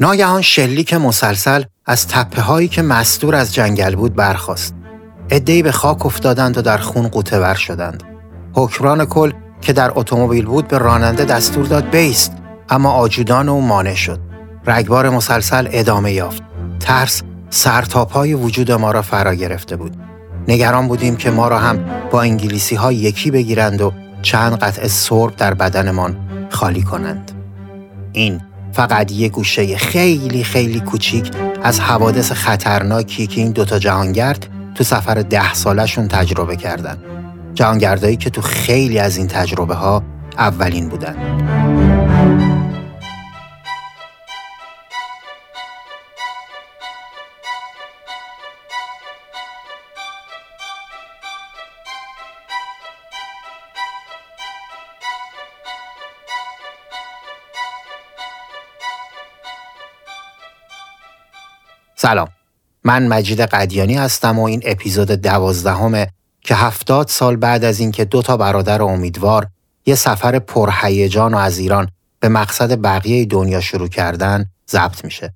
ناگهان شلیک مسلسل از تپه هایی که مستور از جنگل بود برخاست. ادهی به خاک افتادند و در خون قوطه ور شدند. حکمران کل که در اتومبیل بود به راننده دستور داد بیست اما آجودان او مانع شد. رگبار مسلسل ادامه یافت. ترس سرتاپای وجود ما را فرا گرفته بود. نگران بودیم که ما را هم با انگلیسی ها یکی بگیرند و چند قطعه سرب در بدنمان خالی کنند. این فقط یه گوشه خیلی خیلی کوچیک از حوادث خطرناکی که این دوتا جهانگرد تو سفر ده سالشون تجربه کردن. جهانگردایی که تو خیلی از این تجربه ها اولین بودن. سلام من مجید قدیانی هستم و این اپیزود دوازدهمه که هفتاد سال بعد از اینکه دو تا برادر امیدوار یه سفر پرهیجان و از ایران به مقصد بقیه دنیا شروع کردن ضبط میشه.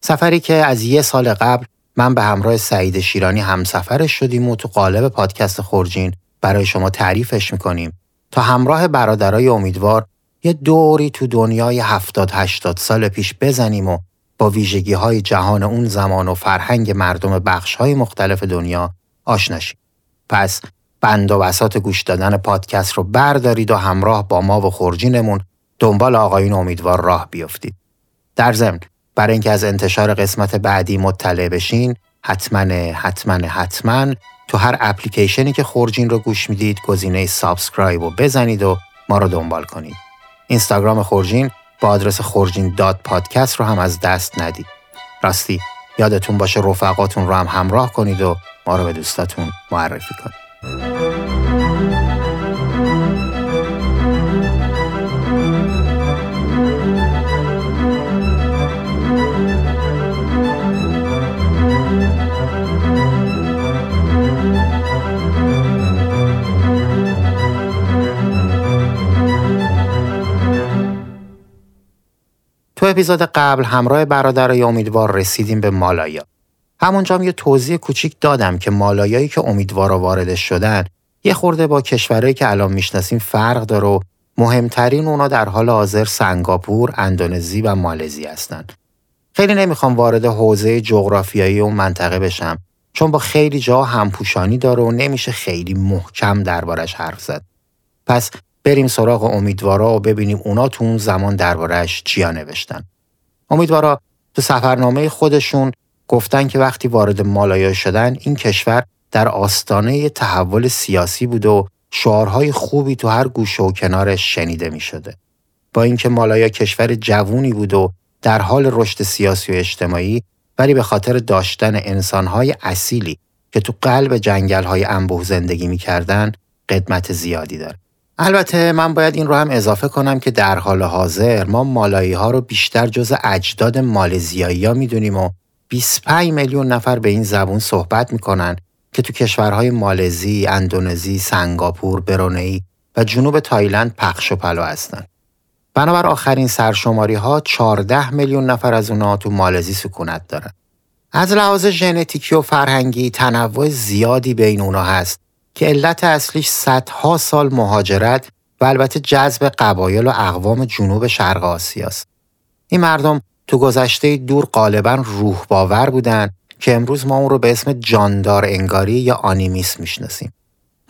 سفری که از یه سال قبل من به همراه سعید شیرانی همسفرش شدیم و تو قالب پادکست خورجین برای شما تعریفش می‌کنیم تا همراه برادرای امیدوار یه دوری تو دنیای هفتاد هشتاد سال پیش بزنیم و با ویژگی های جهان اون زمان و فرهنگ مردم بخش های مختلف دنیا آشناشیم. پس بند و بساط گوش دادن پادکست رو بردارید و همراه با ما و خورجینمون دنبال آقایون امیدوار راه بیفتید. در ضمن برای اینکه از انتشار قسمت بعدی مطلع بشین حتما حتما حتما تو هر اپلیکیشنی که خورجین رو گوش می‌دید گزینه subscribe رو بزنید و ما رو دنبال کنید. اینستاگرام خورجین با آدرس خورجین داد پادکست رو هم از دست ندید. راستی یادتون باشه رفقاتون رو هم همراه کنید و ما رو به دوستاتون معرفی کنید. اپیزود قبل همراه برادرای امیدوار رسیدیم به مالایا. همونجا هم یه توضیح کوچیک دادم که مالایایی که امیدوارا وارد شدن یه خورده با کشورهایی که الان می‌شناسیم فرق داره و مهمترین اونا در حال حاضر سنگاپور، اندونزی و مالزی هستند. خیلی نمی‌خوام وارد حوزه جغرافیایی اون منطقه بشم چون با خیلی جا همپوشانی داره و نمیشه خیلی محکم دربارش حرف زد. پس بریم سراغ امیدوارا و ببینیم اونا تو اون زمان دربارهش چیا نوشتن. امیدوارا تو سفرنامه خودشون گفتن که وقتی وارد مالایا شدن این کشور در آستانه تحول سیاسی بود و شعارهای خوبی تو هر گوشه و کنارش شنیده می شده. با اینکه مالایا کشور جوونی بود و در حال رشد سیاسی و اجتماعی ولی به خاطر داشتن انسانهای اصیلی که تو قلب جنگلهای انبوه زندگی می‌کردن قدمت زیادی داره. البته من باید این رو هم اضافه کنم که در حال حاضر ما مالایی ها رو بیشتر جز اجداد مالزیایی ها می‌دونیم و 25 میلیون نفر به این زبون صحبت می‌کنن که تو کشورهای مالزی، اندونزی، سنگاپور، برونئی و جنوب تایلند پخش و پلا هستن. بنابر آخرین سرشماری ها 14 میلیون نفر از اونها تو مالزی سکونت دارن. از لحاظ ژنتیکی و فرهنگی تنوع زیادی بین اونا هست که علت اصلیش صدها سال مهاجرت و البته جذب قبایل و اقوام جنوب شرق آسیاست. این مردم تو گذشته دور غالبا روح باور بودن که امروز ما اون رو به اسم جاندار انگاری یا آنیمیس می‌شناسیم.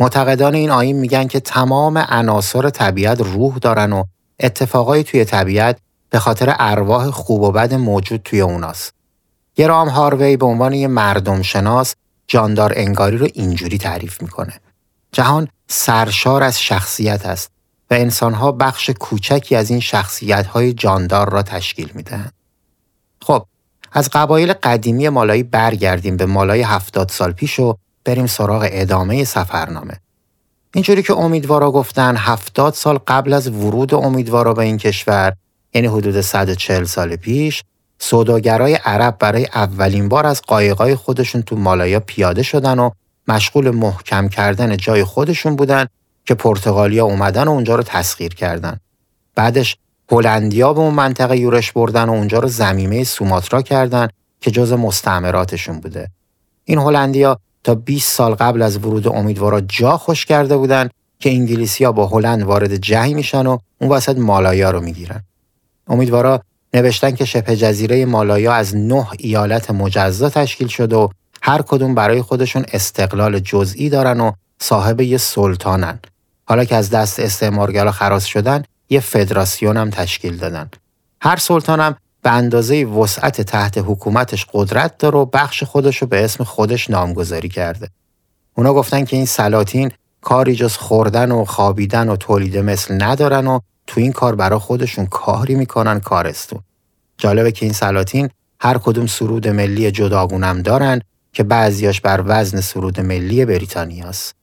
معتقدان این آین میگن که تمام عناصر طبیعت روح دارن و اتفاقایی توی طبیعت به خاطر ارواح خوب و بد موجود توی اوناست. گرام هاروی به عنوان یه مردم شناس جاندار انگاری رو اینجوری تعریف می‌کنه. جهان سرشار از شخصیت است و انسانها بخش کوچکی از این شخصیت های جاندار را تشکیل می‌دهند. خب از قبایل قدیمی مالایی برگردیم به مالای هفتاد سال پیش و بریم سراغ ادامه سفرنامه. اینجوری که امیدوارا گفتن هفتاد سال قبل از ورود امیدوارا به این کشور یعنی حدود 140 سال پیش سوداگرای عرب برای اولین بار از قایقای خودشون تو مالایا پیاده شدن و مشغول محکم کردن جای خودشون بودن که پرتغالیا اومدن و اونجا رو تسخیر کردن. بعدش هلندیا به اون منطقه یورش بردن و اونجا رو زمینه سوماترا کردن که جز مستعمراتشون بوده. این هلندیا تا 20 سال قبل از ورود امیدوارا جا خوش کرده بودن که انگلیسیا با هلند وارد جنگ میشن و اون وسط مالایا رو می‌گیرن. امیدوارا نوشتن که شبه جزیره مالایا از نه ایالت مجزا تشکیل شده و هر کدوم برای خودشون استقلال جزئی دارن و صاحب یه سلطانن. حالا که از دست استعمارگرا خراس شدن یه فدراسیون هم تشکیل دادن. هر سلطان هم به اندازه وسعت تحت حکومتش قدرت داره و بخش خودش رو به اسم خودش نامگذاری کرده. اونا گفتن که این سلاطین کاری جز خوردن و خوابیدن و تولید مثل ندارن و تو این کار برا خودشون کاری می‌کنن کارستون. جالبه که این سلاطین هر کدوم سرود ملی جداگونم دارن که بعضیاش بر وزن سرود ملی بریتانیاست.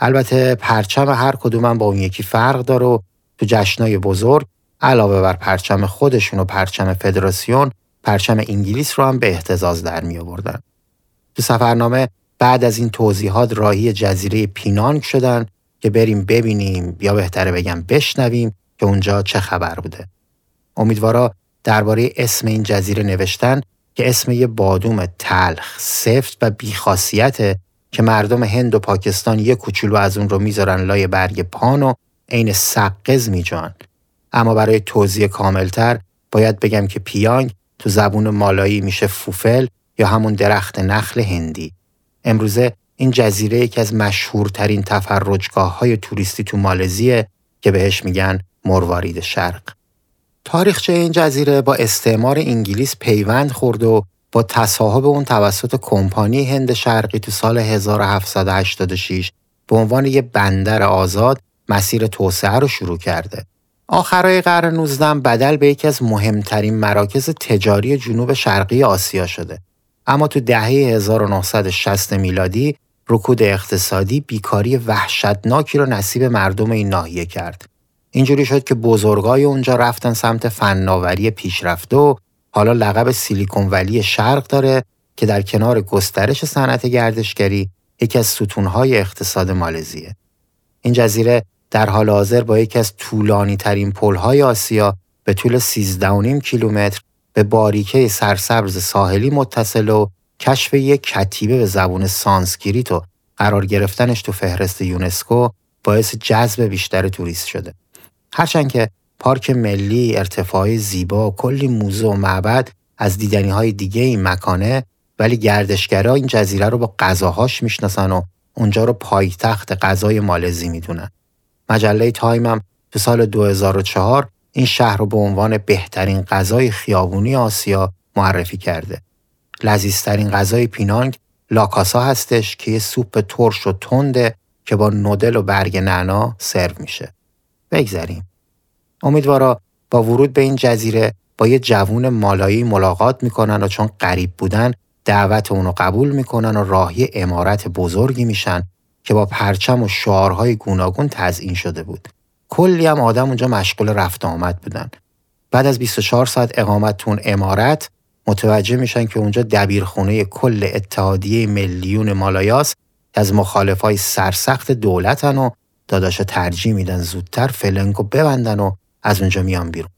البته پرچم هر کدومم با اون یکی فرق داره و تو جشنای بزرگ علاوه بر پرچم خودشون و پرچم فدراسیون پرچم انگلیس رو هم به احتزاز در می آوردن. تو سفرنامه بعد از این توضیحات راهی جزیره پینانگ شدن که بریم ببینیم یا بهتره بگم بشنویم که اونجا چه خبر بوده. امیدوارا درباره اسم این جزیره نوشتن که اسم یه بادوم تلخ، سفت و بیخاصیته که مردم هند و پاکستان یه کوچولو از اون رو می‌ذارن لای برگ پان و عین سقز میجان. اما برای توضیح کاملتر باید بگم که پیانگ تو زبون مالایی میشه فوفل یا همون درخت نخل هندی. امروزه این جزیره یکی از مشهورترین تفرجگاه های توریستی تو مالزیه که بهش میگن مروارید شرق. تاریخچه این جزیره با استعمار انگلیس پیوند خورد و با تصاحب اون توسط کمپانی هند شرقی تو سال 1786 به عنوان یه بندر آزاد مسیر توسعه رو شروع کرده. آخرای قرن 19 بدل به یکی از مهمترین مراکز تجاری جنوب شرقی آسیا شده. اما تو دهه 1960 میلادی رکود اقتصادی بیکاری وحشتناکی رو نصیب مردم این ناحیه کرد. اینجوری شد که بزرگای اونجا رفتن سمت فناوری پیشرفته و حالا لقب سیلیکون ولی شرق داره که در کنار گسترش صنعت گردشگری یکی از ستونهای اقتصاد مالزیه. این جزیره در حال حاضر با یکی از طولانی ترین پلهای آسیا به طول 13.5 کیلومتر به باریکه سرسبز ساحلی متصل و کشف یک کتیبه به زبون سانسکریت و قرار گرفتنش تو فهرست یونسکو باعث جذب بیشتر توریست شده. هرچند که پارک ملی ارتفاعی زیبا کلی موزه و معبد از دیدنی های دیگه این مکانه ولی گردشگرا این جزیره رو با غذاهاش می‌شناسن و اونجا رو پایتخت غذای مالزی می‌دونن. مجله تایم هم تو سال 2004 این شهر رو به عنوان بهترین غذای خیابونی آسیا معرفی کرده. لذیذترین غذای پینانگ لاکاسا هستش که یه سوپ ترش و تنده که با نودل و برگ نعنا سرو میشه. بگذریم. امیدوارا با ورود به این جزیره با یه جوون مالایی ملاقات می‌کنن و چون غریب بودن دعوت اونو قبول می‌کنن و راهی امارت بزرگی میشن که با پرچم و شعارهای گوناگون تزئین شده بود. کلی هم آدم اونجا مشغول رفت آمد بودن. بعد از 24 ساعت اقامتتون امارت متوجه میشن که اونجا دبیرخونه کل اتحادیه میلیون مالایاس از مخالفای سرسخت دولتن و داداش ترجیح میدن زودتر فلنگو ببندن و از اونجا میان بیرون.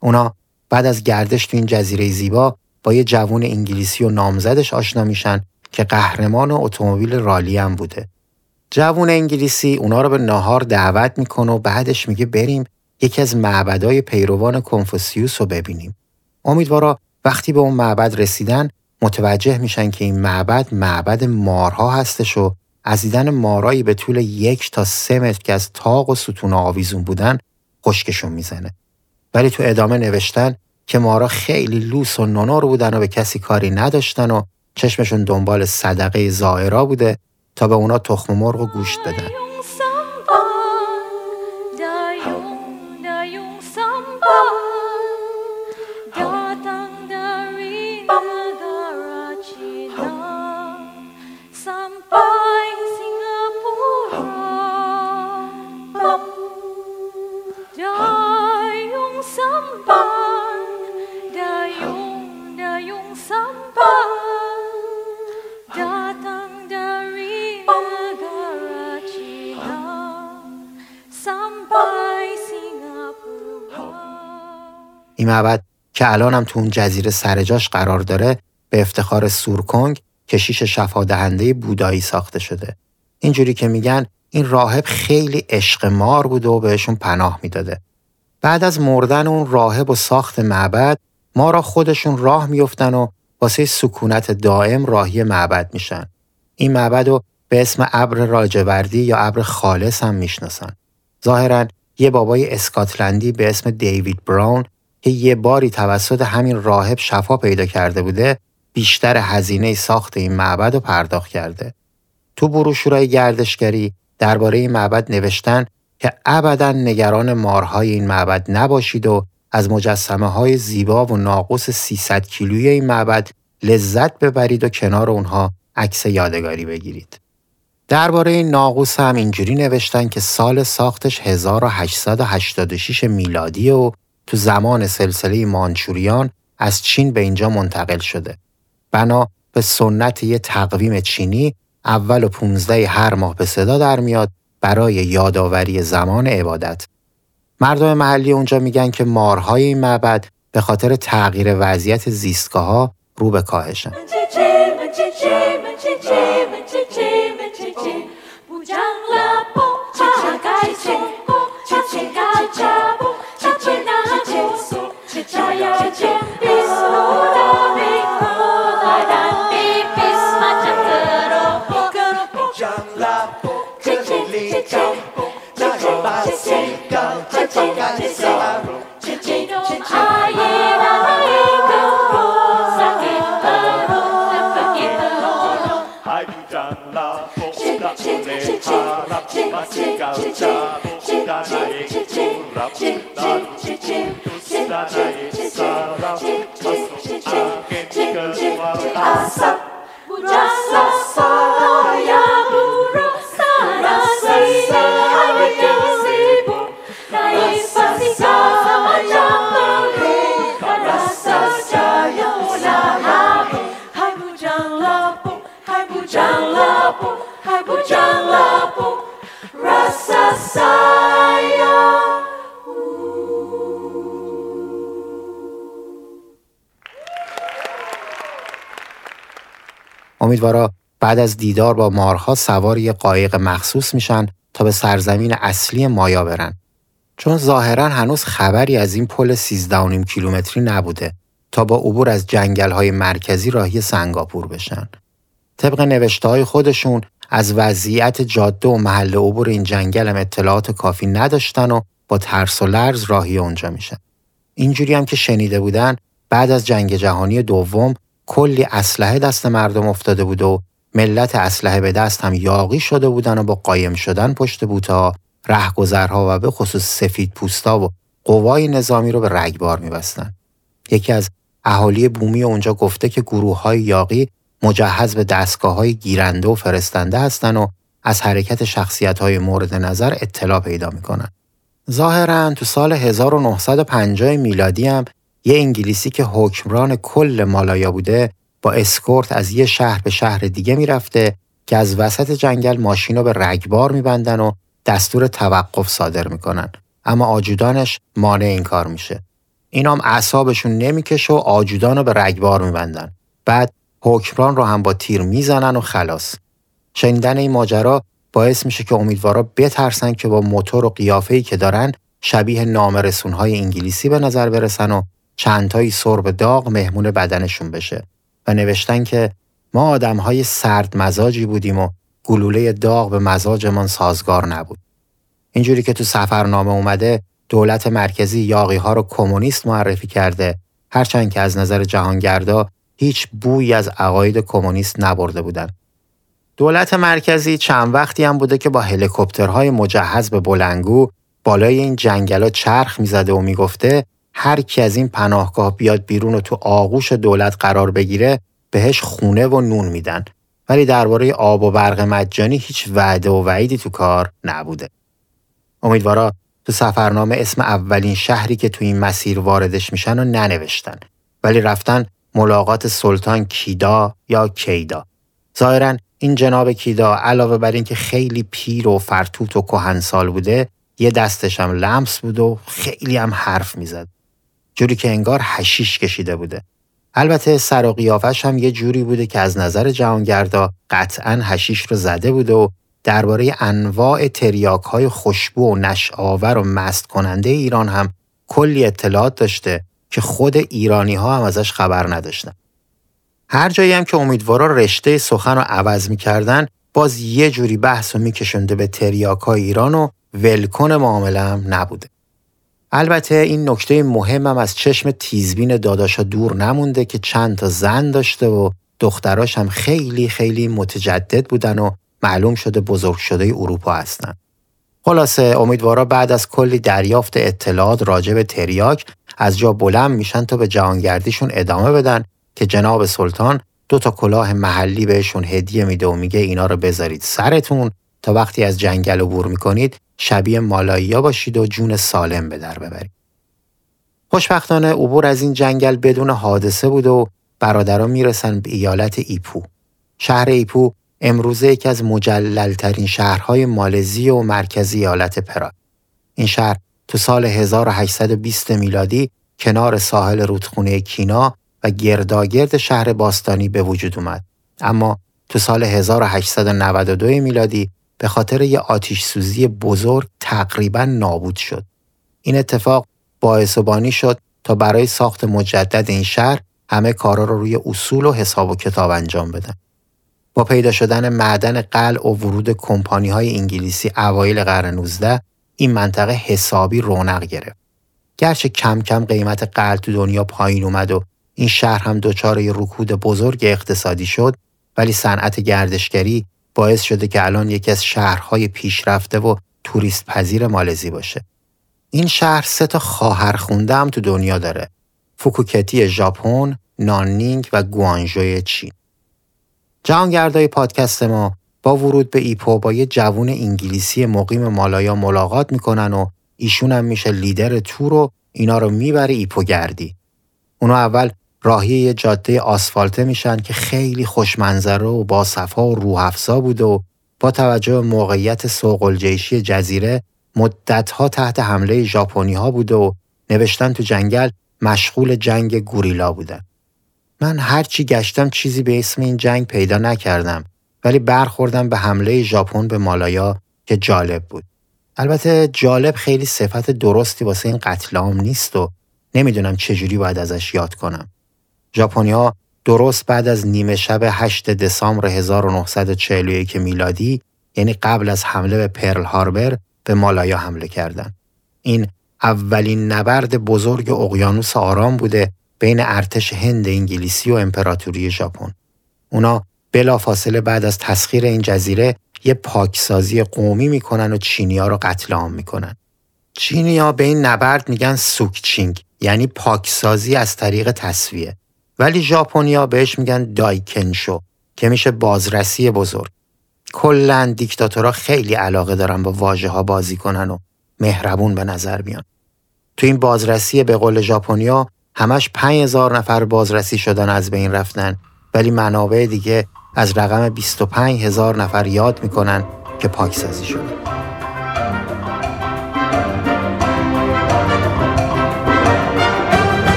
اونا بعد از گردش تو این جزیره زیبا با یه جوون انگلیسی و نامزدش آشنا میشن که قهرمان اتومبیل رالی هم بوده. جوون انگلیسی اونا رو به ناهار دعوت می‌کنه و بعدش میگه بریم یکی از معبدای پیروان کنفوسیوس رو ببینیم. امیدوارا وقتی به اون معبد رسیدن متوجه میشن که این معبد معبد مارها هستش و از دیدن مارایی به طول یک تا سه متر که از تاق و ستون آویزون بودن خشکشون می‌زنه. ولی تو ادامه نوشتن که مارا خیلی لوس و نونور بودن و به کسی کاری نداشتن و چشمشون دنبال صدقه زائرا بوده تا به اونا تخم مرغ و گوشت بدن. sampan Dayung-dayung sampan Datang dari negara Cina Sampai این معبد که الانم تو اون جزیره سرجاش قرار داره به افتخار سورکنگ کشیش شفا دهنده بودایی ساخته شده. اینجوری که میگن این راهب خیلی عشق مار بوده و بهشون پناه می‌داده. بعد از مردن اون راهب و ساخت معبد ما را خودشون راه میفتن و واسه سکونت دائم راهی معبد میشن. این معبد رو به اسم ابر راجوردی یا ابر خالص هم می‌شناسن. ظاهرا یه بابای اسکاتلندی به اسم دیوید براون که یه باری توسط همین راهب شفا پیدا کرده بوده بیشتر هزینه ساخت این معبد رو پرداخت کرده. تو بروشورای گردشگری درباره این معبد نوشتن که ابدا نگران مارهای این معبد نباشید و از مجسمه های زیبا و ناقوس 300 کیلویی این معبد لذت ببرید و کنار اونها عکس یادگاری بگیرید. درباره این ناقوس هم اینجوری نوشتن که سال ساختش 1886 میلادی و تو زمان سلسله مانچوریان از چین به اینجا منتقل شده. بنا به سنت یه تقویم چینی اول و 15 هر ماه به صدا در میاد برای یادآوری زمان عبادت. مردم محلی اونجا میگن که مارهای این معبد به خاطر تغییر وضعیت زیستگاه ها رو به کاهشن. cha cha cha cha امیدوارا بعد از دیدار با مارها سوار یه قایق مخصوص میشن تا به سرزمین اصلی مایا برن. چون ظاهرا هنوز خبری از این پل 13.5 کیلومتری نبوده تا با عبور از جنگل های مرکزی راهی سنگاپور بشن. طبق نوشته های خودشون از وضعیت جاده و محل عبور این جنگل هم اطلاعات کافی نداشتن و با ترس و لرز راهی اونجا میشن. اینجوری هم که شنیده بودن بعد از جنگ جهانی دوم کلی اسلحه دست مردم افتاده بود و ملت اسلحه به دست هم یاقی شده بودن و با قایم شدن پشت بوتا رهگذرها و به خصوص سفید پوستا و قوای نظامی رو به رگبار میبستن. یکی از اهالی بومی اونجا گفته که گروه های یاقی مجهز به دستگاه های گیرنده و فرستنده هستن و از حرکت شخصیت های مورد نظر اطلاع پیدا می‌کنن. ظاهرا تو سال 1950 میلادی هم یه انگلیسی که حکمران کل مالایا بوده با اسکورت از یه شهر به شهر دیگه می‌رفته که از وسط جنگل ماشین رو به رگبار میبندن و دستور توقف صادر می‌کنن. اما آجودانش مانع این کار میشه. اینا هم اعصابشون نمی‌کشه و آجودان رو به رگبار میبندن. بعد حکمران رو هم با تیر می‌زنن و خلاص. شنیدن این ماجرا باعث میشه که امیدوارا بترسن که با موتور و قیافه‌ای که دارن شبیه نامرسونهای انگلیسی به نظر برسن و چندتایی سرب داغ مهمون بدنشون بشه و نوشتن که ما آدمهای سرد مزاجی بودیم و گلوله داغ به مزاجمان سازگار نبود. اینجوری که تو سفرنامه اومده دولت مرکزی یاقی ها رو کمونیست معرفی کرده هرچند که از نظر جهانگردا هیچ بویی از عقاید کمونیست نبرده بودن. دولت مرکزی چند وقتی هم بوده که با هلیکوپترهای مجهز به بلنگو بالای این جنگلا چرخ می‌زده و می‌گفته هر کی از این پناهگاه بیاد بیرون و تو آغوش دولت قرار بگیره بهش خونه و نون میدن. ولی درباره آب و برق مجانی هیچ وعده و وعیدی تو کار نبوده. امیدوارا تو سفرنامه اسم اولین شهری که تو این مسیر واردش میشن و ننوشتن. ولی رفتن ملاقات سلطان کیدا یا کیدا. ظاهرا این جناب کیدا علاوه بر اینکه خیلی پیر و فرتوت و کهنسال بوده یه دستش هم لمس بود و خیلی هم حرف می‌زد. جوری که انگار هشیش کشیده بوده البته سر و قیافش هم یه جوری بوده که از نظر جهانگردا قطعا هشیش رو زده بوده و درباره انواع تریاک های خوشبو و نشآور و مست کننده ایران هم کلی اطلاعات داشته که خود ایرانی ها هم ازش خبر نداشتن. هر جایی هم که امیدوارا رشته سخن رو عوض می‌کردن باز یه جوری بحث و میکشنده به تریاک های ایران و ولکن معامله هم نبوده. البته این نکته مهمم از چشم تیزبین داداشا دور نمونده که چند تا زن داشته و دختراش هم خیلی خیلی متجدد بودن و معلوم شده بزرگ شده اروپا هستن. خلاصه امیدوارا بعد از کلی دریافت اطلاعات راجع به تریاک از جا بلند میشن تا به جهانگردیشون ادامه بدن که جناب سلطان دو تا کلاه محلی بهشون هدیه میده و میگه اینا رو بذارید سرتون تا وقتی از جنگل عبور می‌کنید شبیه مالاییا باشید و جون سالم به در ببرید. خوشبختانه عبور از این جنگل بدون حادثه بود و برادران می‌رسن به ایالت ایپو. شهر ایپو امروزه یکی از مجللترین شهرهای مالزی و مرکزی ایالت پرا. این شهر تو سال 1820 میلادی کنار ساحل رودخونه کینا و گرداگرد شهر باستانی به وجود اومد. اما تو سال 1892 میلادی به خاطر یه آتیش سوزی بزرگ تقریبا نابود شد. این اتفاق باعث و بانی شد تا برای ساخت مجدد این شهر همه کارا رو روی اصول و حساب و کتاب انجام بدن. با پیدا شدن معدن قلع و ورود کمپانی های انگلیسی اوایل قرن 19 این منطقه حسابی رونق گرفت. گرچه کم کم قیمت قلع تو دنیا پایین اومد و این شهر هم دچار رکود بزرگ اقتصادی شد ولی صنعت گردشگری باعث شده که الان یکی از شهرهای پیشرفته و توریست پذیر مالزی باشه. این شهر سه تا خواهر خونده هم تو دنیا داره. فوکوئوکای ژاپن، ناننینگ و گوانژوی چین. جهانگردای پادکست ما با ورود به ایپو با یه جوون انگلیسی مقیم مالایا ملاقات می‌کنن و ایشون هم میشه لیدر تور و اینا رو می‌بره ایپو گردی. اونا اول راهی یه جاده آسفالته میشن که خیلی خوشمنظره و با صفا و روح بود و با توجه به موقعیت سوق جزیره مدتها تحت حمله ژاپنی ها بود و نوشتن تو جنگل مشغول جنگ گوریلا بودن. من هرچی گشتم چیزی به اسم این جنگ پیدا نکردم ولی برخوردم به حمله ژاپن به مالایا که جالب بود. البته جالب خیلی صفت درستی واسه این قتل عام نیست و نمی‌دونم چجوری باید ازش یاد کنم. ژاپنیا درست بعد از نیمه شب 8 دسامبر 1941 میلادی یعنی قبل از حمله به پرل هاربر به مالایا حمله کردند. این اولین نبرد بزرگ اقیانوس آرام بوده بین ارتش هند انگلیسی و امپراتوری ژاپن. اونا بلافاصله بعد از تسخیر این جزیره یه پاکسازی قومی می‌کنن و چینیا رو قتل عام می‌کنن. چینیا به این نبرد میگن سوکچینگ یعنی پاکسازی از طریق تصویه. ولی ژاپنیا بهش میگن دایکنشو که میشه بازرسی بزرگ. کلا دیکتاتورها خیلی علاقه دارن با واژه ها بازی کنن و مهربون به نظر بیان. تو این بازرسی به قول ژاپنیا همش 5000 نفر بازرسی شدن از بین رفتن ولی منابع دیگه از رقم 25 هزار نفر یاد می‌کنن که پاکسازی شدن.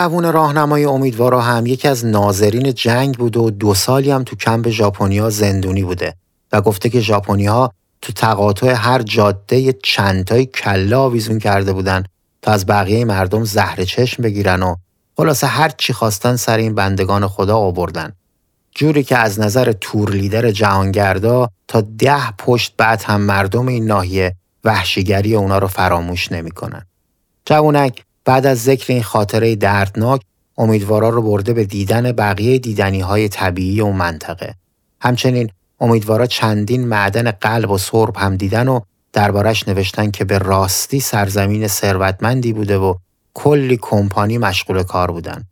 جوون راهنمای امیدوارا هم یکی از ناظرین جنگ بود و دو سالی هم تو کمپ ژاپنیا زندونی بوده و گفته که ژاپنیها تو تقاطع هر جاده چندتای کله آویزون کرده بودن تا از بقیه مردم زهر چشم بگیرن و خلاصه هر چی خواستن سر این بندگان خدا آوردن جوری که از نظر تور لیدر جهانگردا تا ده پشت بعد هم مردم این ناحیه وحشیگری اونا رو فراموش نمی‌کنن. جوونک بعد از ذکر این خاطره دردناک امیدوارا رو برده به دیدن بقیه دیدنی های طبیعی اون منطقه. همچنین امیدوارا چندین معدن قلب و سرب هم دیدن و دربارش نوشتن که به راستی سرزمین ثروتمندی بوده و کلی کمپانی مشغول کار بودن.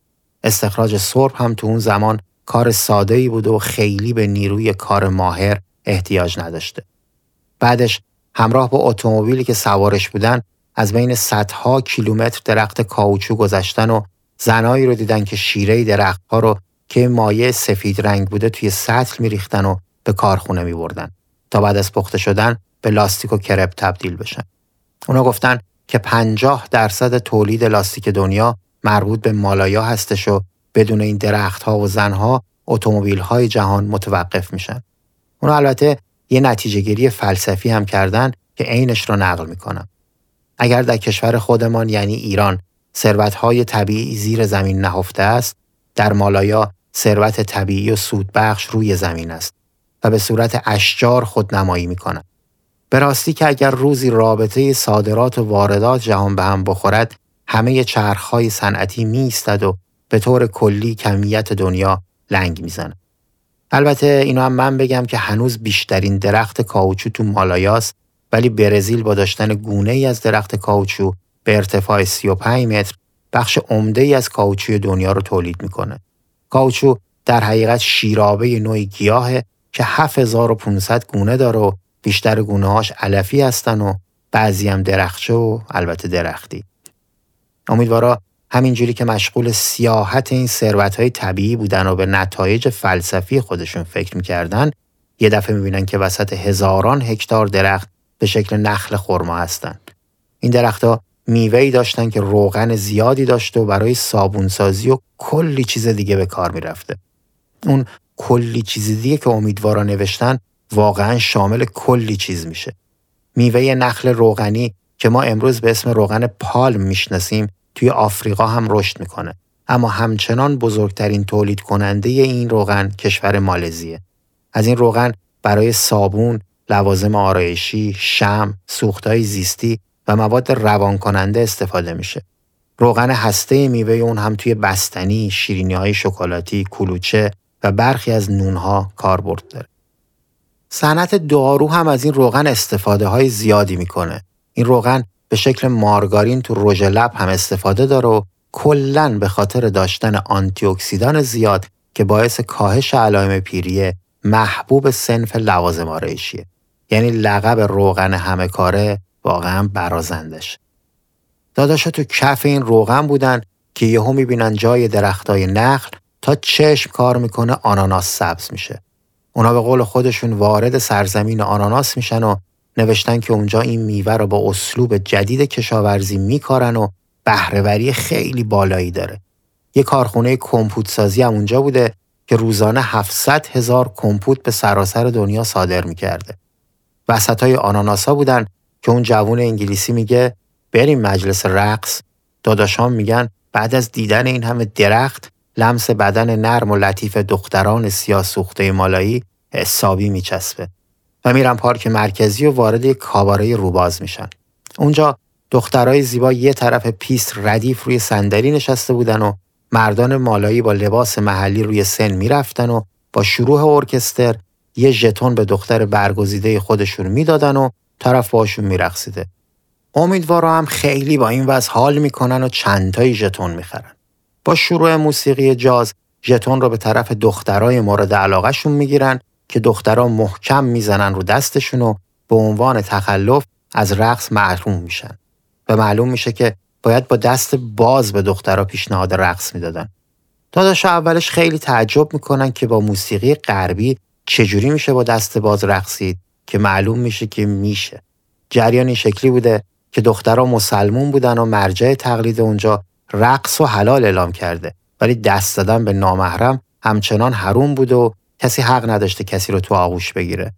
استخراج سرب هم تو اون زمان کار ساده ای بوده و خیلی به نیروی کار ماهر احتیاج نداشته. بعدش همراه با اتومبیلی که سوارش بودن از بین صدها کیلومتر درخت کاوچو گذشتن و زنایی رو دیدن که شیره درختها رو که مایع سفید رنگ بوده توی سطل میریختن و به کارخونه می بردن تا بعد از پخته شدن به لاستیک و کرپ تبدیل بشن. اونا گفتن که 50 درصد تولید لاستیک دنیا مربوط به مالایا هستش و بدون این درختها و زنها اتومبیل های جهان متوقف میشن. اونا البته یه نتیجه گیری فلسفی هم کردن که عینش رو نقل می‌کنم. اگر در کشور خودمان یعنی ایران ثروتهای طبیعی زیر زمین نهفته است در مالایا ثروت طبیعی و سودبخش روی زمین است و به صورت اشجار خودنمایی می کند. به راستی که اگر روزی رابطه صادرات و واردات جهان به هم بخورد همه چرخهای صنعتی می و به طور کلی کمیت دنیا لنگ می‌زنه. البته اینو هم من بگم که هنوز بیشترین درخت کاوچو تو مالایاست ولی برزیل با داشتن گونه ای از درخت کاوچو به ارتفاع 35 متر بخش عمده ای از کاوچوی دنیا رو تولید می‌کنه. کاوچو در حقیقت شیرابه نوعی گیاهه که 7500 گونه داره و بیشتر گونه هاش علفی هستن و بعضی هم درخچه و البته درختی. امیدوارا همینجوری که مشغول سیاحت این ثروت طبیعی بودن و به نتایج فلسفی خودشون فکر می‌کردن یه دفعه می‌بینن که وسط هزاران هکتار درخت به شکل نخل خرما هستند. این درختها میوهی داشتن که روغن زیادی داشته و برای صابونسازی و کلی چیز دیگه به کار می‌رفته. اون کلی چیز دیگه که امیدوارا نوشتن واقعا شامل کلی چیز میشه. میوه نخل روغنی که ما امروز به اسم روغن پالم می‌شناسیم توی آفریقا هم رشد می‌کنه. اما همچنان بزرگترین تولید کننده این روغن کشور مالزیه. از این روغن برای صابون، لوازم آرایشی، شم، سوختهای زیستی و مواد روان کننده استفاده میشه. روغن هسته میوه اون هم توی بستنی، شیرینی های شکلاتی، کلوچه و برخی از نونها کاربرد داره. صنعت دارو هم از این روغن استفاده های زیادی می‌کنه. این روغن به شکل مارگارین تو رژ لب هم استفاده داره و کلا به خاطر داشتن آنتی اکسیدان زیاد که باعث کاهش علائم پیریه محبوب سنف لوازم آرایشیه. یعنی لقب روغن همه کاره واقعا برازندش. داداشا تو کف این روغن بودن که یهو می‌بینن جای درختای نخل تا چشم کار می‌کنه آناناس سبز میشه. اونا به قول خودشون وارد سرزمین آناناس میشن و نوشتن که اونجا این میوه رو با اسلوب جدید کشاورزی میکارن و بهرهوری خیلی بالایی داره. یه کارخونه کمپوت سازی هم اونجا بوده که روزانه 700 هزار کمپوت به سراسر دنیا صادر می‌کرده. وسط های آناناسا بودن که اون جوون انگلیسی میگه بریم مجلس رقص. داداشان میگن بعد از دیدن این همه درخت لمس بدن نرم و لطیف دختران سیاه سوخته مالایی حسابی میچسبه. و میرن پارک مرکزی و وارد یک کاباره روباز میشن. اونجا دخترای زیبا یه طرف پیست ردیف روی صندلی نشسته بودن و مردان مالایی با لباس محلی روی سن می‌رفتن و با شروع ارکستر یه ژتون به دختر برگزیده خودشون می‌دادن و طرف باشون میرقصیده. امیدوارا هم خیلی با این وضع حال می‌کنن و چندتایی ژتون می‌خرن. با شروع موسیقی جاز ژتون رو به طرف دخترای مورد علاقهشون می‌گیرن که دخترها محکم می‌زنن رو دستشون و به عنوان تخلف از رقص محروم میشن. و معلوم میشه که باید با دست باز به دخترها پیشنهاد رقص می‌دادن. داداش اولش خیلی تعجب می‌کنن که با موسیقی غربی چجوری میشه با دست باز رقصید که معلوم میشه که میشه. جریان این شکلی بوده که دخترها مسلمون بودن و مرجع تقلید اونجا رقص و حلال اعلام کرده. ولی دست دادن به نامحرم همچنان حروم بود و کسی حق نداشته کسی رو تو آغوش بگیره.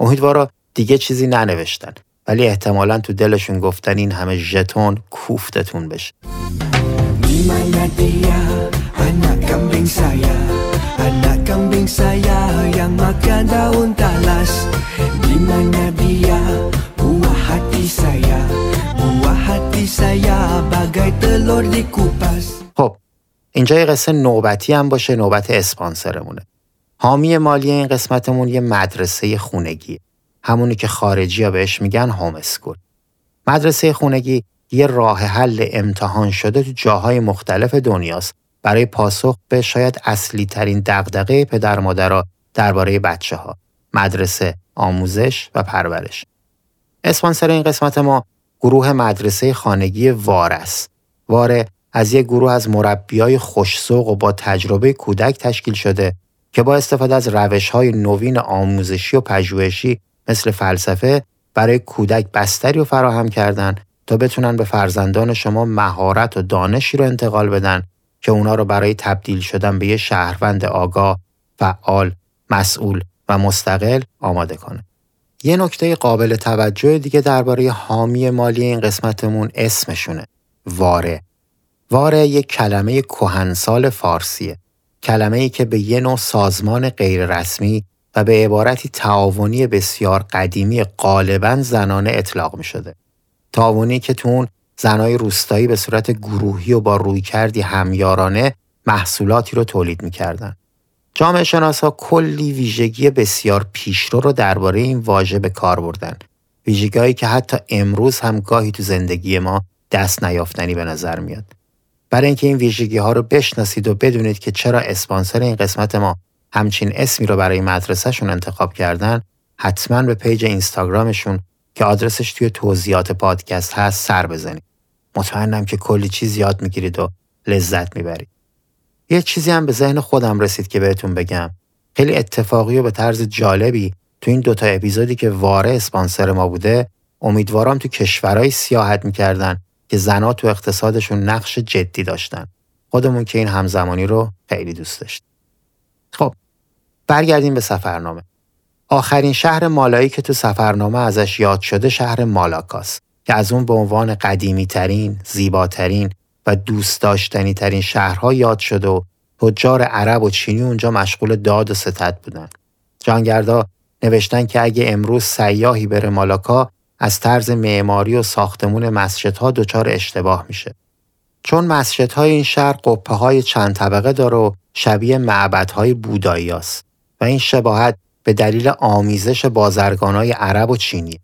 امیدوارا دیگه چیزی ننوشتن. ولی احتمالا تو دلشون گفتن این همه ژتون کوفتتون بشه. خب اینجا یه قصه نوبتی هم باشه نوبت اسپانسرمونه. حامی مالی این قسمتمون یه مدرسه خونگی همونی که خارجی ها بهش میگن هوم اسکول مدرسه خونگی یه راه حل امتحان شده تو جاهای مختلف دنیاست. برای پاسخ به شاید اصلی ترین دغدغه پدر مادرها درباره بچه ها مدرسه آموزش و پرورش. اسپانسر این قسمت ما گروه مدرسه خانگی وار است. واره از یک گروه از مربیای خوشسوق و با تجربه کودک تشکیل شده که با استفاده از روش های نوین آموزشی و پژوهشی مثل فلسفه برای کودک بستری رو فراهم کردن تا بتونن به فرزندان شما مهارت و دانشی رو انتقال بدن که اونا رو برای تبدیل شدن به یه شهروند آگاه، فعال، مسئول و مستقل آماده کنه. یه نکته قابل توجه دیگه درباره حامی مالی این قسمتمون اسمشونه. واره. واره یک کلمه کهنسال فارسیه. کلمه ای که به یه نوع سازمان غیررسمی و به عبارتی تعاونی بسیار قدیمی غالبا زنانه اطلاق می شده. تعاونی که تو اون زنای روستایی به صورت گروهی و با روی کردی همیارانه محصولاتی رو تولید می‌کردن. جامعه شناس ها کلی ویژگی بسیار پیشرو رو درباره این واژه به کار بردن. ویژگیهایی که حتی امروز هم گاهی تو زندگی ما دست نیافتنی به نظر میاد. برای اینکه این ویژگی ها رو بشناسید و بدونید که چرا اسپانسر این قسمت ما همچین اسمی رو برای مدرسهشون انتخاب کردن حتما به پیج اینستاگرامشون که آدرسش توی توضیحات پادکست هست سر بزنید. مطمئنم که کلی چیز یاد می‌گیرید و لذت می‌برید. یه چیزی هم به ذهن خودم رسید که بهتون بگم. خیلی اتفاقی و به طرز جالبی تو این دوتا اپیزودی که واره اسپانسر ما بوده امیدوارم تو کشورهای سیاحت می‌کردن که زنها تو اقتصادشون نقش جدی داشتن. خودمون که این همزمانی رو خیلی دوست داشت. خب برگردیم به سفرنامه. آخرین شهر مالایی که تو سفرنامه ازش یاد شده شهر مالاکاست. که از اون به عنوان قدیمی ترین، زیباترین و دوست داشتنی ترین شهرها یاد شده و تجار عرب و چینی اونجا مشغول داد و ستد بودن. جانگردا نوشتن که اگه امروز سیاهی بره مالاکا از طرز معماری و ساختمون مسجدها دچار اشتباه میشه. چون مسجدهای این شهر قپه های چند طبقه داره و شبیه معبدهای بودایی است و این شباهت به دلیل آمیزش بازرگانای عرب و چینی.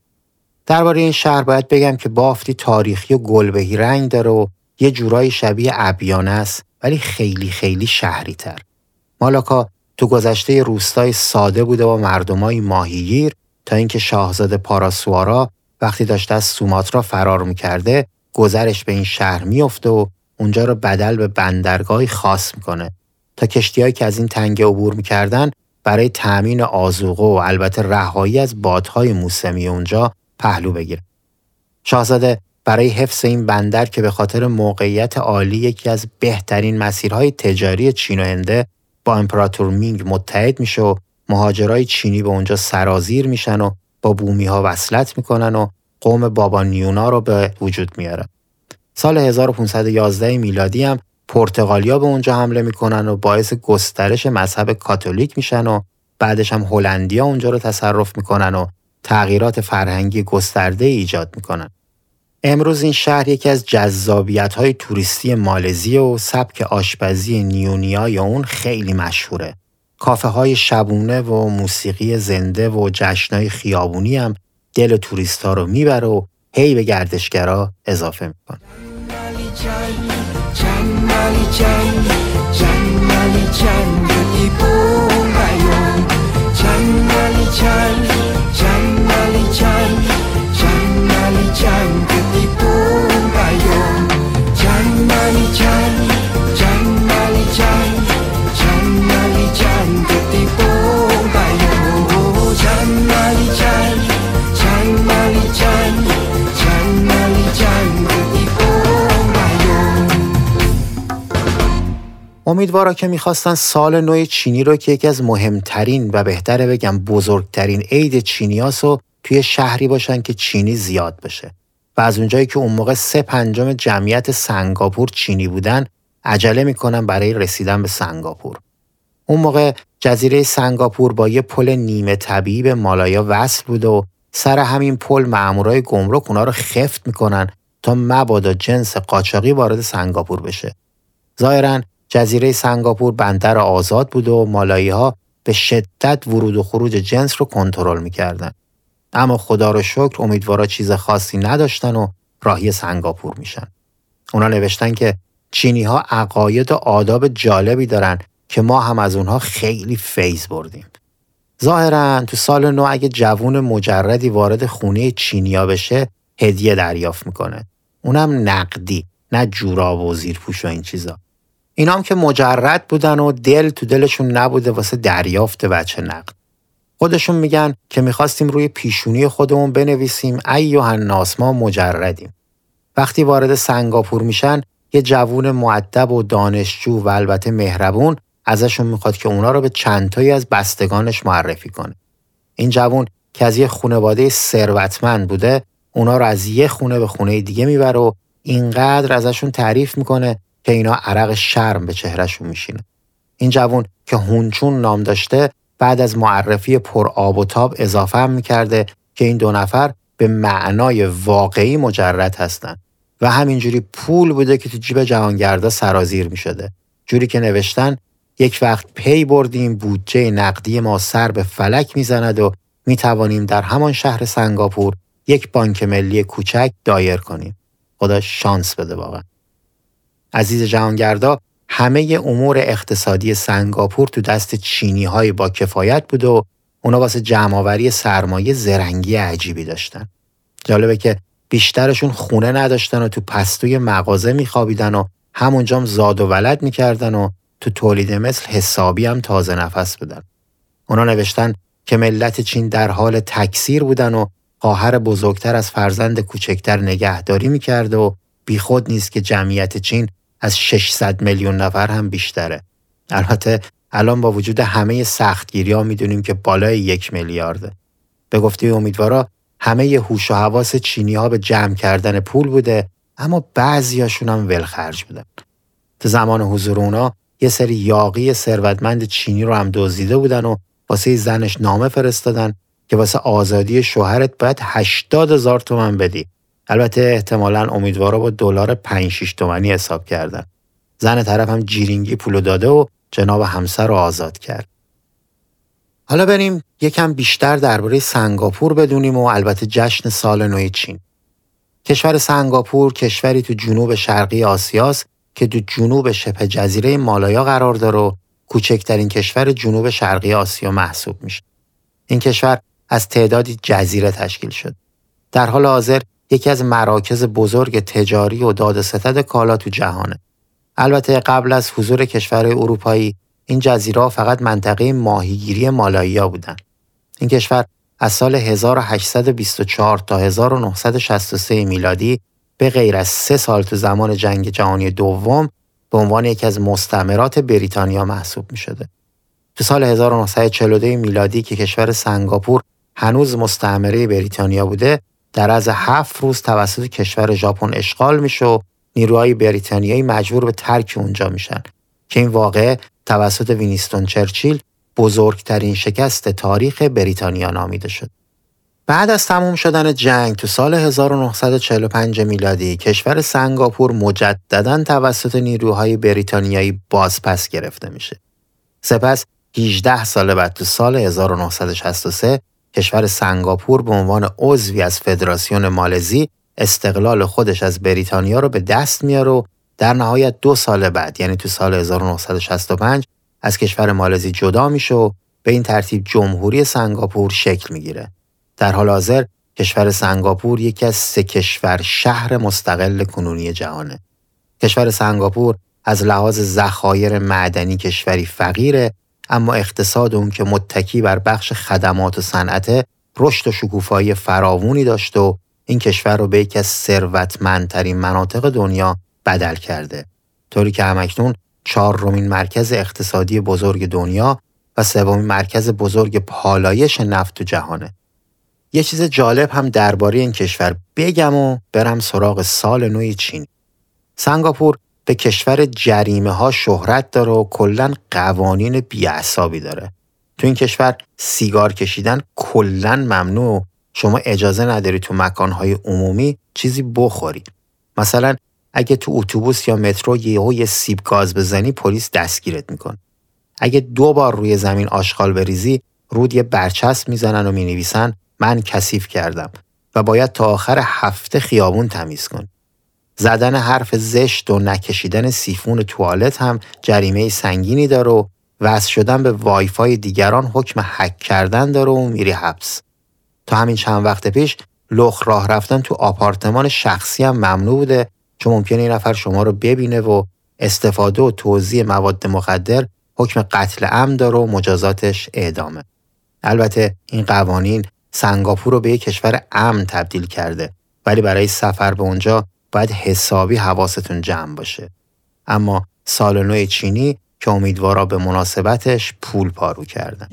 درباره این شهر باید بگم که بافتی تاریخی و گلبهی رنگ داره و یه جورایی شبیه ابیانه است ولی خیلی خیلی شهری تر. مالاکا تو گذشته روستای ساده بوده با مردمای ماهیگیر تا اینکه شاهزاده پاراسوارا وقتی داشته از سوماترا فرار می‌کرده گذرش به این شهر میفته و اونجا رو بدل به بندرگاهی خاص می‌کنه تا کشتیهایی که از این تنگه عبور می‌کردن برای تأمین آزوقه و البته رهایی از بادهای موسمی اونجا پهلو بگیره. شاهزاده برای حفظ این بندر که به خاطر موقعیت عالی یکی از بهترین مسیرهای تجاری چین و هنده با امپراتور مینگ متحد میشه و مهاجرای چینی به اونجا سرازیر میشن و با بومی ها وصلت می‌کنن و قوم بابا نیونا رو به وجود میاره. سال 1511 میلادی هم پرتغالیا به اونجا حمله می‌کنن و باعث گسترش مذهب کاتولیک میشن و بعدش هم هلندیا اونجا رو تصرف می‌کنن و تغییرات فرهنگی گسترده ایجاد می‌کنن. امروز این شهر یکی از جذابیت های توریستی مالزی و سبک آشپزی نیونیا یا اون خیلی مشهوره. کافه های شبونه و موسیقی زنده و جشنهای خیابونی هم دل توریست ها رو می‌بره و هی به گردشگرا اضافه می‌کنه. امیدوارا که می‌خواستن سال نو چینی رو که یکی از مهمترین و بهتره بگم بزرگترین عید چینیاس رو توی شهری باشن که چینی زیاد بشه و از اونجایی که اون موقع سه پنجم جمعیت سنگاپور چینی بودن عجله می‌کنن برای رسیدن به سنگاپور. اون موقع جزیره سنگاپور با یه پل نیمه طبیعی به مالایا وصل بود و سر همین پل مامورای گمرک اونا رو خفت می‌کنن تا مبادا جنس قاچاقی وارد سنگاپور بشه. ظاهرا جزیره سنگاپور بندر آزاد بود و مالایی ها به شدت ورود و خروج جنس رو کنترل می‌کردن. اما خدا رو شکر امیدوارا چیز خاصی نداشتن و راهی سنگاپور میشن. اونا نوشتن که چینی ها عقاید و آداب جالبی دارن که ما هم از اونها خیلی فیض بردیم. ظاهرا تو سال نو اگه جوون مجردی وارد خونه چینیا بشه هدیه دریافت می‌کنه. اونم نقدی نه جوراب و زیرپوش و این چیزا. اینا هم که مجرد بودن و دل تو دلشون نبوده واسه دریافت بچه نقد. خودشون میگن که می‌خواستیم روی پیشونی خودمون بنویسیم ای و هنناس ما مجردیم. وقتی وارد سنگاپور میشن یه جوون معدب و دانشجو و البته مهربون ازشون می‌خواد که اونا رو به چندتایی از بستگانش معرفی کنه. این جوون که از یه خانواده ثروتمند بوده اونا رو از یه خونه به خونه دیگه می‌بره و اینقدر ازشون تعریف می‌کنه که اینا عرق شرم به چهرهشون میشینه. این جوون که هونچون نام داشته بعد از معرفی پر آب و تاب اضافه هم می‌کرده که این دو نفر به معنای واقعی مجرد هستند و همینجوری پول بوده که تو جیب جهانگردا سرازیر می شده. جوری که نوشتن یک وقت پی بردیم بودجه نقدی ما سر به فلک می‌زند و می توانیم در همان شهر سنگاپور یک بانک ملی کوچک دایر کنیم. خدا شانس بده واقعا. عزیز جهانگردا همه امور اقتصادی سنگاپور تو دست چینی های با کفایت بود و اونا واسه جمعآوری سرمایه زرنگی عجیبی داشتن. جالبه که بیشترشون خونه نداشتن و تو پستوی مغازه میخوابیدن و همونجام زاد و ولد می‌کردن و تو تولید مثل حسابی هم تازه نفس بودن. اونا نوشتن که ملت چین در حال تکثیر بودن و خواهر بزرگتر از فرزند کوچکتر نگهداری می‌کرده و بیخود نیست که جمعیت چین از 600 میلیون نفر هم بیشتره. البته الان با وجود همه سختگیری ها می‌دونیم که بالای یک میلیارده. به گفته امیدوارا همه هوش و حواس چینی ها به جمع کردن پول بوده اما بعضیاشون هم ولخرج بودن. تو زمان حضور اونا یه سری یاقی ثروتمند چینی رو هم دزدیده بودن و واسه زنش نامه فرستادن که واسه آزادی شوهرت باید 80 هزار تومن بدی. البته احتمالا امیدوارا با دلار 5 6 تومنی حساب کردن. زن طرف هم جیرینگی پولو داده و جناب همسر رو آزاد کرد. حالا بریم یکم بیشتر درباره سنگاپور بدونیم و البته جشن سال نو چین. کشور سنگاپور کشوری تو جنوب شرقی آسیاست که تو جنوب شبه جزیره مالایا قرار داره و کوچکترین کشور جنوب شرقی آسیا محسوب میشه. این کشور از تعدادی جزیره تشکیل شد. در حال حاضر یکی از مراکز بزرگ تجاری و داد ستد کالا تو جهانه. البته قبل از حضور کشور اروپایی این جزیره فقط منطقه ماهیگیری مالاییا بودند. این کشور از سال 1824 تا 1963 میلادی به غیر از سه سال تو زمان جنگ جهانی دوم به عنوان یکی از مستعمرات بریتانیا محسوب می شده. تو سال 1942 میلادی که کشور سنگاپور هنوز مستعمره بریتانیا بوده در از هفت روز توسط کشور ژاپن اشغال میشه و نیروهای بریتانیایی مجبور به ترک اونجا میشن که این واقعه توسط وینیستون چرچیل بزرگترین شکست تاریخ بریتانیا نامیده شد. بعد از تموم شدن جنگ تو سال 1945 میلادی کشور سنگاپور مجددا توسط نیروهای بریتانیایی بازپس گرفته میشه. سپس 18 سال بعد تو سال 1963 کشور سنگاپور به عنوان عضوی از فدراسیون مالزی استقلال خودش از بریتانیا رو به دست میاره و در نهایت دو سال بعد یعنی تو سال 1965 از کشور مالزی جدا میشه و به این ترتیب جمهوری سنگاپور شکل می‌گیره. در حال حاضر کشور سنگاپور یکی از سه کشور شهر مستقل کنونی جهانه. کشور سنگاپور از لحاظ ذخایر معدنی کشوری فقیره اما اقتصاد اون که متکی بر بخش خدمات و صنعت رشد و شکوفایی فراوونی داشته و این کشور رو به یکی از ثروتمندترین مناطق دنیا بدل کرده. طوری که همکنون چهارمین مرکز اقتصادی بزرگ دنیا و سومین مرکز بزرگ پالایش نفت تو جهانه. یه چیز جالب هم درباره این کشور بگم و برم سراغ سال نوی چین. سنگاپور به کشور جریمه ها شهرت داره و کلا قوانین بیعصابی داره. تو این کشور سیگار کشیدن کلا ممنوع شما اجازه نداری تو مکانهای عمومی چیزی بخوری. مثلا اگه تو اتوبوس یا مترو یهو یه سیب گاز بزنی پلیس دستگیرت می‌کنه اگه دو بار روی زمین آشغال بریزی روت یه برچسب می‌زنن و می‌نویسن من کثیف کردم و باید تا آخر هفته خیابون تمیز کن. زدن حرف زشت و نکشیدن سیفون توالت هم جریمه سنگینی داره و وصل شدن به وایفای دیگران حکم هک کردن داره و میری حبس. تا همین چند وقت پیش لخ راه رفتن تو آپارتمان شخصی هم ممنوع بوده چون ممکنه این نفر شما رو ببینه و استفاده و توزیع مواد مخدر حکم قتل ام داره و مجازاتش اعدامه. البته این قوانین سنگاپور رو به یک کشور امن تبدیل کرده ولی برای سفر به اونجا باید حسابی حواستون جمع باشه. اما سال نو چینی که امیدوارا به مناسبتش پول پارو کردن.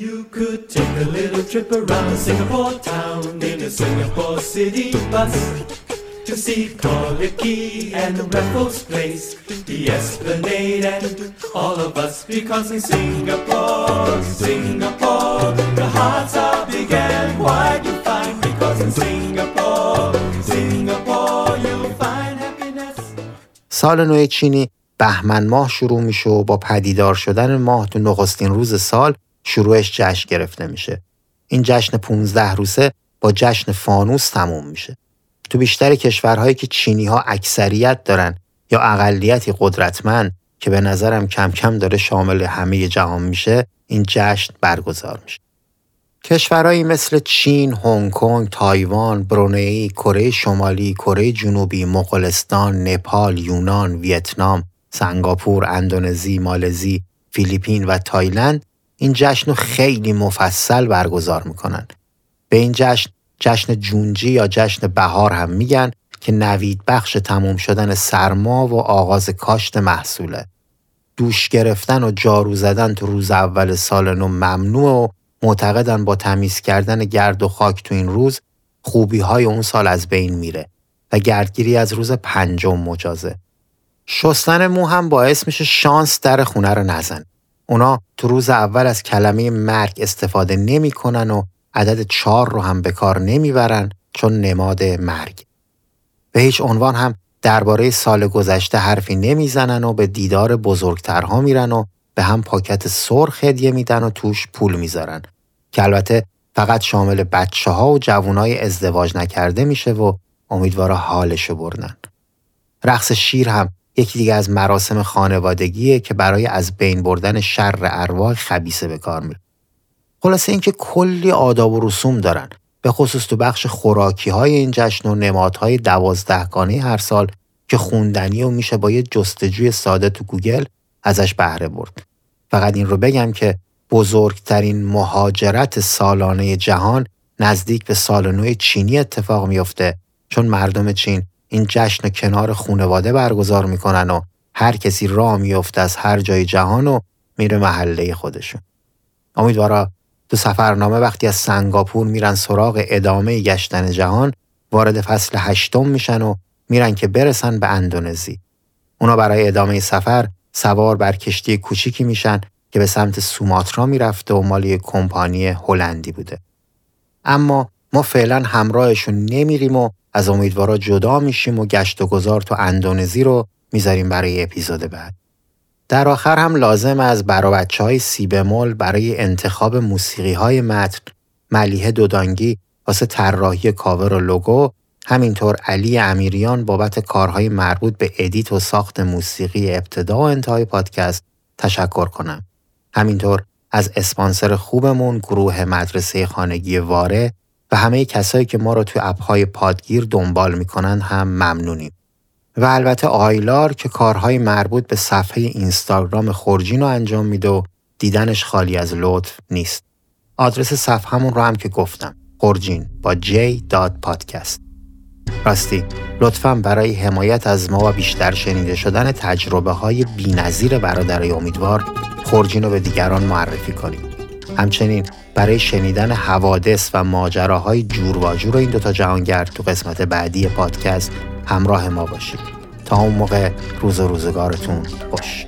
to see Key and Raffles Place, the Esplanade and all of us because in Singapore, Singapore, the hearts are big and wide you find because in Singapore, Singapore. سال نو چینی بهمن ماه شروع میشه و با پدیدار شدن ماه تو نخستین روز سال شروعش جشن گرفته میشه. این جشن 15 روزه با جشن فانوس تموم میشه. تو بیشتر کشورهایی که چینی ها اکثریت دارن یا اقلیتی قدرتمند که به نظرم کم کم داره شامل همه جهان میشه این جشن برگزار میشه. کشورهایی مثل چین، هنگ کنگ، تایوان، برونئی، کره شمالی، کره جنوبی، مغولستان، نپال، یونان، ویتنام، سنگاپور، اندونزی، مالزی، فیلیپین و تایلند این جشن رو خیلی مفصل برگزار می‌کنن. به این جشن جشن جونجی یا جشن بهار هم میگن که نوید بخش تموم شدن سرما و آغاز کاشت محصوله. دوش گرفتن و جارو زدن تو روز اول سال نو ممنوع و معتقدن با تمیز کردن گرد و خاک تو این روز خوبی های اون سال از بین میره و گردگیری از روز پنجم مجازه. شستن مو هم باعث میشه شانس در خونه رو نزن. اونا تو روز اول از کلمه مرگ استفاده نمی‌کنن و عدد چهار رو هم به کار نمی‌برن چون نماد مرگ. به هیچ عنوان هم درباره سال گذشته حرفی نمی‌زنن و به دیدار بزرگترها میرن و به هم پاکت سرخ هدیه میدن و توش پول می‌ذارن که البته فقط شامل بچه ها و جوانای ازدواج نکرده میشه و امیدوارا حالشو بردن. رقص شیر هم یکی دیگه از مراسم خانوادگیه که برای از بین بردن شر ارواح خبیسه به کار میره. خلاصه اینکه کلی آداب و رسوم دارن به خصوص تو بخش خوراکی های این جشن و نمادهای دوازدهگانه هر سال که خوندنی و میشه با یه جستجوی ساده تو گوگل ازش بهره برد. فقط این رو بگم که بزرگترین مهاجرت سالانه جهان نزدیک به سال نو چینی اتفاق میفته چون مردم چین این جشن کنار خونواده برگزار می‌کنن و هر کسی راه میفته از هر جای جهان و میره محله خودشون. امیدوارا تو سفرنامه وقتی از سنگاپور میرن سراغ ادامه گشتن جهان وارد فصل هشتم میشن و میرن که برسن به اندونزی. اونا برای ادامه سفر سوار بر کشتی کوچیکی میشن که به سمت سوماترا می‌رفته و مال یه کمپانی هلندی بوده. اما ما فعلا همراهشون نمیریم و از امیدوارا جدا میشیم و گشت و گذار تو اندونزی رو می‌ذاریم برای اپیزود بعد. در آخر هم لازمه از بچه های سی بمل برای انتخاب موسیقی های متن ملیه دودانگی واسه طراحی کاور و لوگو همینطور علی امیریان بابت کارهای مربوط به ادیت و ساخت موسیقی ابتدا و انتهای پادکست تشکر کنم. همینطور از اسپانسر خوبمون گروه مدرسه خانگی واره و همه کسایی که ما رو توی اپهای پادگیر دنبال می‌کنن هم ممنونیم. و البته آیلار که کارهای مربوط به صفحه اینستاگرام خورجین رو انجام میده و دیدنش خالی از لطف نیست. آدرس صفحهمون رو هم که گفتم خورجین با j.podcast راستی لطفا برای حمایت از ما و بیشتر شنیده شدن تجربه های بی نظیر برادرای امیدوار خورجین رو به دیگران معرفی کنید. همچنین برای شنیدن حوادث و ماجراهای جور و جور این دوتا جهانگرد تو قسمت بعدی پادکست همراه ما باشید تا اون موقع روز و روزگارتون خوش